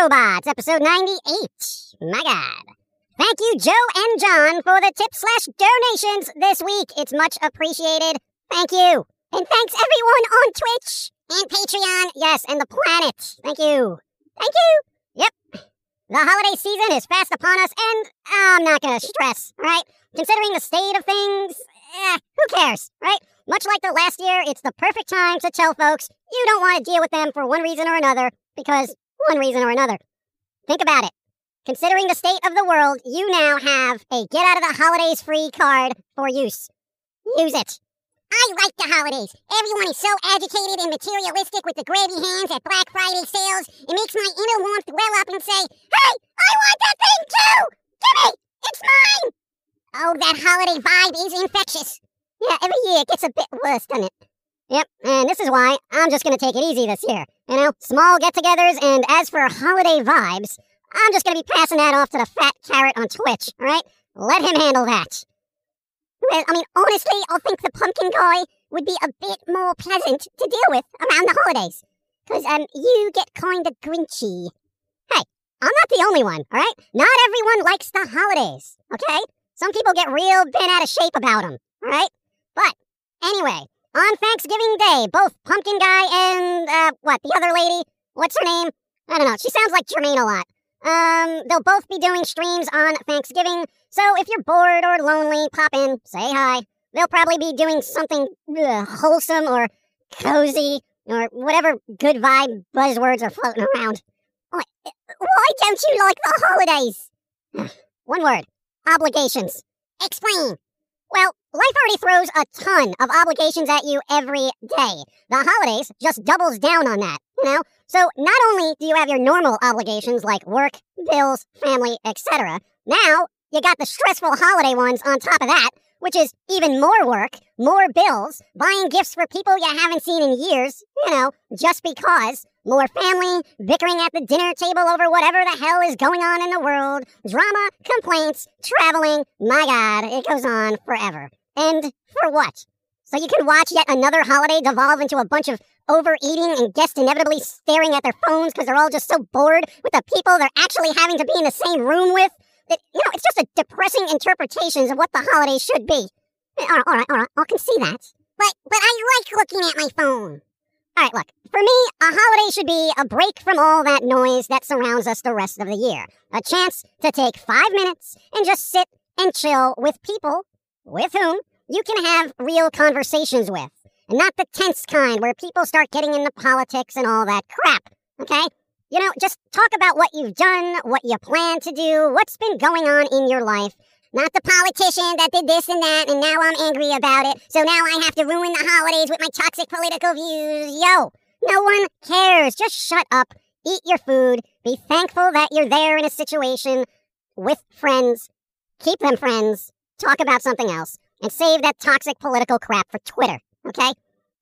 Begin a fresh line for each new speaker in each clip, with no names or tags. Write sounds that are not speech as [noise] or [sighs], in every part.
Robots, episode 98. My God. Thank you, Joe and John, for the tip slash donations this week. It's much appreciated. Thank you. And thanks everyone on Twitch and Patreon. Yes, and the planet. Thank you. Thank you. Yep. The holiday season is fast upon us, and I'm not gonna stress, right? Considering the state of things, eh, who cares, right? Much like the last year, it's the perfect time to tell folks you don't want to deal with them for one reason or another, because one reason or another. Think about it. Considering the state of the world, you now have a get out of the holidays free card for use. Use it. I like the holidays. Everyone is so agitated and materialistic with the grabby hands at Black Friday sales. It makes my inner warmth well up and say, Hey, I want that thing too! Give me! It's mine! Oh, that holiday vibe is infectious. Yeah, every year it gets a bit worse, doesn't it? Yep, and this is why I'm just gonna take it easy this year. You know, small get togethers, and as for holiday vibes, I'm just gonna be passing that off to the fat carrot on Twitch, alright? Let him handle that. Well, I mean, honestly, I think the pumpkin guy would be a bit more pleasant to deal with around the holidays. Because, um, you get kind of grinchy. Hey, I'm not the only one, alright? Not everyone likes the holidays, okay? Some people get real bent out of shape about them, alright? But, anyway, on Thanksgiving Day, both Pumpkin Guy and, uh, what, the other lady? What's her name? I don't know. She sounds like Jermaine a lot. Um, they'll both be doing streams on Thanksgiving, so if you're bored or lonely, pop in, say hi. They'll probably be doing something uh, wholesome or cozy or whatever good vibe buzzwords are floating around. Why, why don't you like the holidays? [sighs] One word obligations. Explain. Well, life already throws a ton of obligations at you every day. The holidays just doubles down on that, you know? So not only do you have your normal obligations like work, bills, family, etc., now you got the stressful holiday ones on top of that, which is even more work, more bills, buying gifts for people you haven't seen in years, you know, just because. More family, bickering at the dinner table over whatever the hell is going on in the world, drama, complaints, traveling. My God, it goes on forever. And for what? So you can watch yet another holiday devolve into a bunch of overeating and guests inevitably staring at their phones because they're all just so bored with the people they're actually having to be in the same room with. That, you know, it's just a depressing interpretations of what the holiday should be. All right, all right, all right, I can see that. But, but I like looking at my phone. All right, look, for me, a holiday should be a break from all that noise that surrounds us the rest of the year. A chance to take five minutes and just sit and chill with people with whom you can have real conversations with. And not the tense kind where people start getting into politics and all that crap, okay? You know, just talk about what you've done, what you plan to do, what's been going on in your life. Not the politician that did this and that, and now I'm angry about it, so now I have to ruin the holidays with my toxic political views. Yo, no one cares. Just shut up, eat your food, be thankful that you're there in a situation with friends, keep them friends, talk about something else, and save that toxic political crap for Twitter, okay?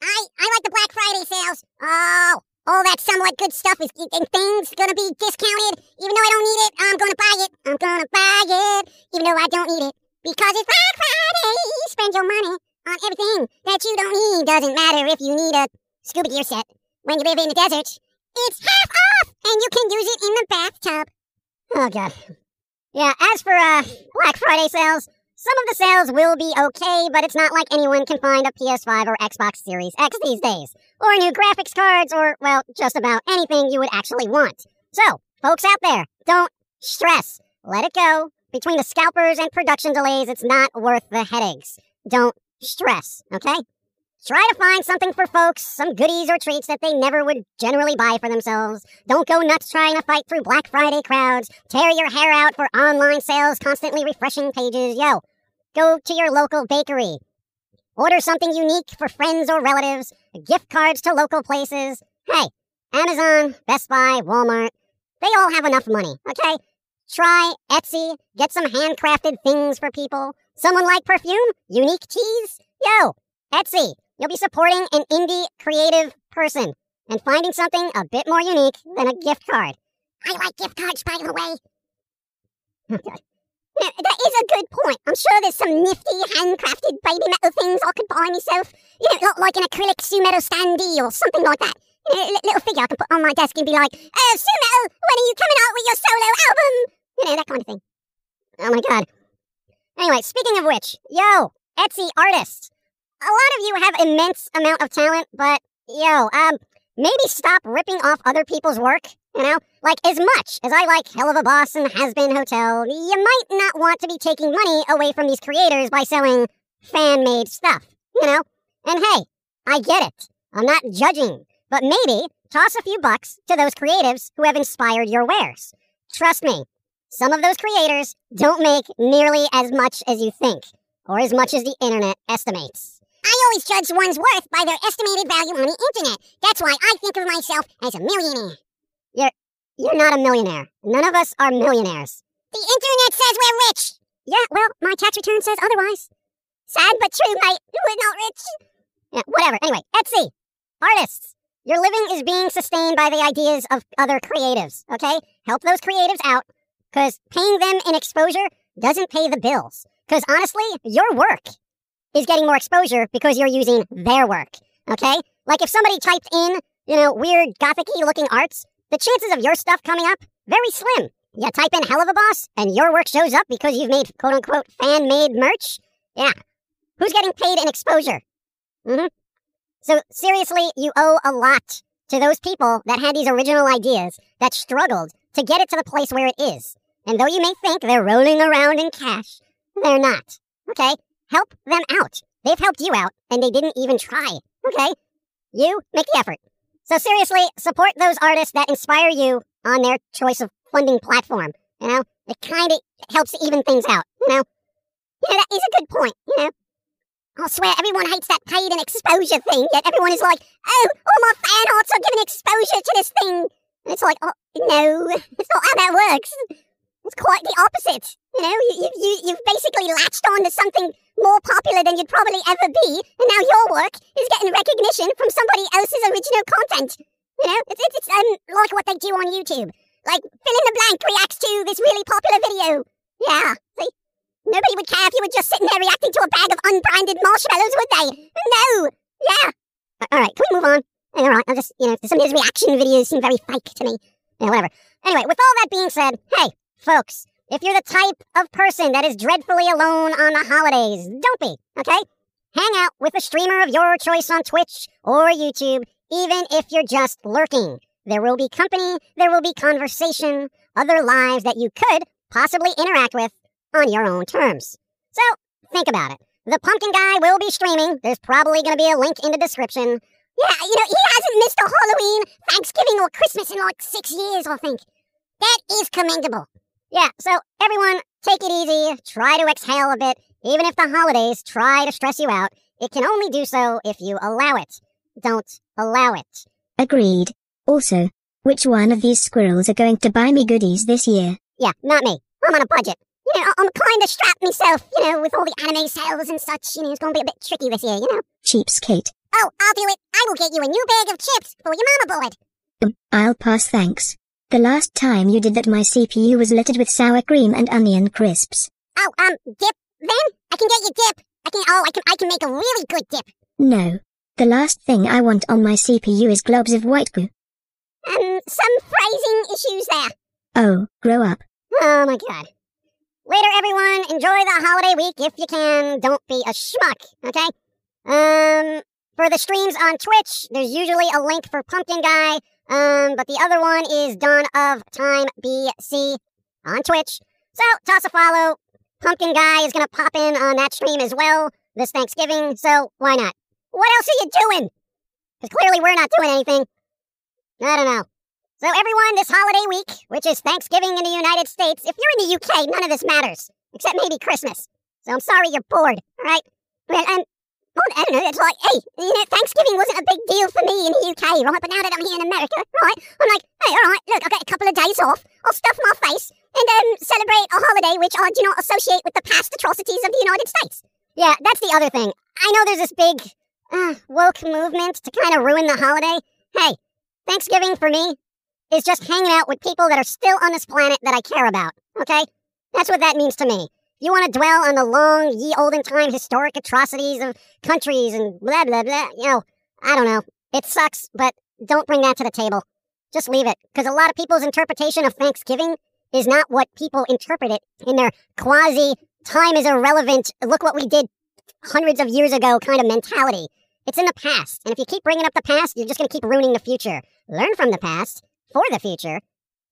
I, I like the Black Friday sales. Oh, all that somewhat good stuff is and things gonna be discounted. Even though I don't need it, I'm gonna buy it. I'm gonna buy it, even though I don't need it. Because it's Black Friday. Spend your money on everything that you don't need. Doesn't matter if you need a scuba gear set. When you live in the desert, it's half off, and you can use it in the bathtub. Oh god. Yeah, as for uh Black Friday sales, some of the sales will be okay, but it's not like anyone can find a PS5 or Xbox Series X these days, or new graphics cards, or, well, just about anything you would actually want. So, folks out there, don't stress. Let it go. Between the scalpers and production delays, it's not worth the headaches. Don't stress, okay? Try to find something for folks, some goodies or treats that they never would generally buy for themselves. Don't go nuts trying to fight through Black Friday crowds. Tear your hair out for online sales, constantly refreshing pages. Yo, go to your local bakery. Order something unique for friends or relatives. Gift cards to local places. Hey, Amazon, Best Buy, Walmart. They all have enough money, okay? Try Etsy, get some handcrafted things for people. Someone like perfume, unique teas. Yo, Etsy, you'll be supporting an indie creative person and finding something a bit more unique than a gift card. I like gift cards, by the way. [laughs] Yeah, that is a good point. I'm sure there's some nifty handcrafted Babymetal things I could buy myself. You know, like an acrylic Su-metal standee or something like that. You know, A little figure I can put on my desk and be like, "Oh, Su-metal, when are you coming out with your solo album?" You know, that kind of thing. Oh my god. Anyway, speaking of which, yo, Etsy artists. A lot of you have immense amount of talent, but yo, um, maybe stop ripping off other people's work. You know, like as much as I like Helluva Boss and Hazbin Hotel, you might not want to be taking money away from these creators by selling fan-made stuff. You know, and hey, I get it. I'm not judging, but maybe toss a few bucks to those creatives who have inspired your wares. Trust me, some of those creators don't make nearly as much as you think, or as much as the internet estimates. I always judge one's worth by their estimated value on the internet. That's why I think of myself as a millionaire. You're you're not a millionaire. None of us are millionaires. The internet says we're rich. Yeah, well, my tax return says otherwise. Sad but true, mate. [laughs] We're not rich. Yeah, whatever. Anyway, Etsy. Artists. Your living is being sustained by the ideas of other creatives, okay? Help those creatives out, because paying them in exposure doesn't pay the bills. Because honestly, your work is getting more exposure because you're using their work, okay? Like if somebody typed in, you know, weird gothic looking arts, the chances of your stuff coming up, very slim. You type in Helluva Boss, and your work shows up because you've made quote unquote fan made merch? Yeah. Who's getting paid in exposure? Mm-hmm. So seriously, you owe a lot to those people that had these original ideas that struggled to get it to the place where it is. And though you may think they're rolling around in cash, they're not. Okay? Help them out. They've helped you out, and they didn't even try. Okay? You make the effort. So seriously, support those artists that inspire you on their choice of funding platform. You know, it kind of helps even things out. You know, yeah, that is a good point. You know, I'll swear everyone hates that paid and exposure thing. Yet everyone is like, "Oh, all my fan arts are giving exposure to this thing." And it's like, oh no, [laughs] it's not how that works. It's quite the opposite. You know, you, you, you've basically latched on to something more popular than you'd probably ever be, and now your work is getting recognition from somebody else's original content. You know, it's, it's, it's um, like what they do on YouTube. Like, fill in the blank reacts to this really popular video. Yeah, see? Nobody would care if you were just sitting there reacting to a bag of unbranded marshmallows, would they? No! Yeah! Alright, can we move on? Alright, I'll just, you know, some of these reaction videos seem very fake to me. Yeah, whatever. Anyway, with all that being said, hey, folks, if you're the type of person that is dreadfully alone on the holidays, don't be, okay? Hang out with a streamer of your choice on Twitch or YouTube, even if you're just lurking. There will be company, there will be conversation, other lives that you could possibly interact with on your own terms. So, think about it. The pumpkin guy will be streaming. There's probably going to be a link in the description. Yeah, you know, he hasn't missed a Halloween, Thanksgiving, or Christmas in like six years, I think. That is commendable. Yeah, so everyone, take it easy. Try to exhale a bit. Even if the holidays try to stress you out, it can only do so if you allow it. Don't allow it.
Agreed. Also, which one of these squirrels are going to buy me goodies this year?
Yeah, not me. I'm on a budget. You know, I'm kind of strapped myself, you know, with all the anime sales and such. You know, it's going to be a bit tricky this year, you know?
Cheapskate.
Oh, I'll do it. I will get you a new bag of chips for your mama board.
Um, I'll pass thanks. The last time you did that my CPU was littered with sour cream and onion crisps.
Oh, um, dip then? I can get you dip. I can, oh, I can, I can make a really good dip.
No. The last thing I want on my CPU is globs of white goo.
Um, some phrasing issues there.
Oh, grow up.
Oh my god. Later, everyone. Enjoy the holiday week if you can. Don't be a schmuck, okay? Um, for the streams on Twitch, there's usually a link for Pumpkin Guy, um, but the other one is Dawn of Time BC on Twitch. So, toss a follow. Pumpkin Guy is gonna pop in on that stream as well this Thanksgiving, so why not? What else are you doing? Because clearly we're not doing anything. I don't know. So, everyone, this holiday week, which is Thanksgiving in the United States, if you're in the UK, none of this matters, except maybe Christmas. So, I'm sorry you're bored, alright? And, I don't know. It's like, hey, you know, Thanksgiving wasn't a big deal for me in the UK, right? But now that I'm here in America, right, I'm like, hey, all right, look, I've got a couple of days off. I'll stuff my face and um, celebrate a holiday which I do not associate with the past atrocities of the United States. Yeah, that's the other thing. I know there's this big uh, woke movement to kind of ruin the holiday. Hey, Thanksgiving for me is just hanging out with people that are still on this planet that I care about, okay? That's what that means to me. You want to dwell on the long, ye olden time historic atrocities of countries and blah, blah, blah. You know, I don't know. It sucks, but don't bring that to the table. Just leave it. Because a lot of people's interpretation of Thanksgiving is not what people interpret it in their quasi time is irrelevant, look what we did hundreds of years ago kind of mentality. It's in the past. And if you keep bringing up the past, you're just going to keep ruining the future. Learn from the past for the future.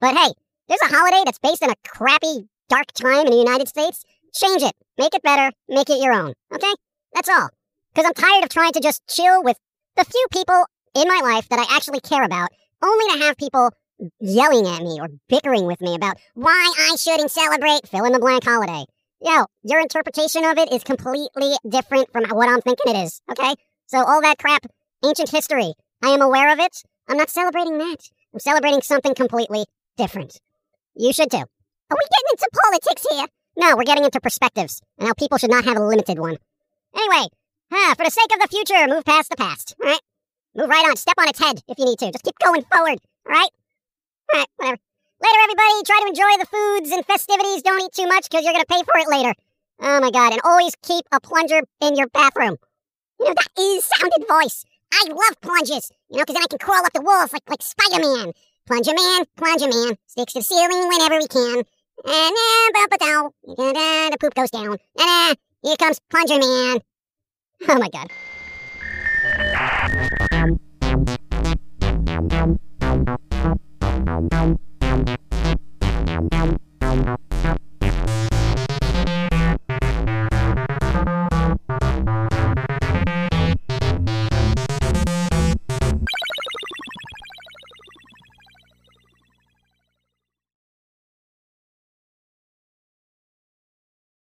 But hey, there's a holiday that's based in a crappy, dark time in the United States. Change it. Make it better. Make it your own. Okay? That's all. Because I'm tired of trying to just chill with the few people in my life that I actually care about, only to have people yelling at me or bickering with me about why I shouldn't celebrate fill in the blank holiday. Yo, your interpretation of it is completely different from what I'm thinking it is, okay? So all that crap, ancient history, I am aware of it. I'm not celebrating that. I'm celebrating something completely different. You should too. Are we getting into politics here? No, we're getting into perspectives and how people should not have a limited one. Anyway, for the sake of the future, move past the past, alright? Move right on, step on its head if you need to. Just keep going forward, alright? Alright, whatever. Later, everybody. Try to enjoy the foods and festivities. Don't eat too much because you're going to pay for it later. Oh my god. And always keep a plunger in your bathroom. You know, that is sounded voice. I love plunges. You know, because then I can crawl up the walls like, like Spider Man. Plunger Man, plunger man. Sticks to the ceiling whenever we can. Eh, down. The poop goes down. Here comes Plunger Man. [laughs] Oh my god.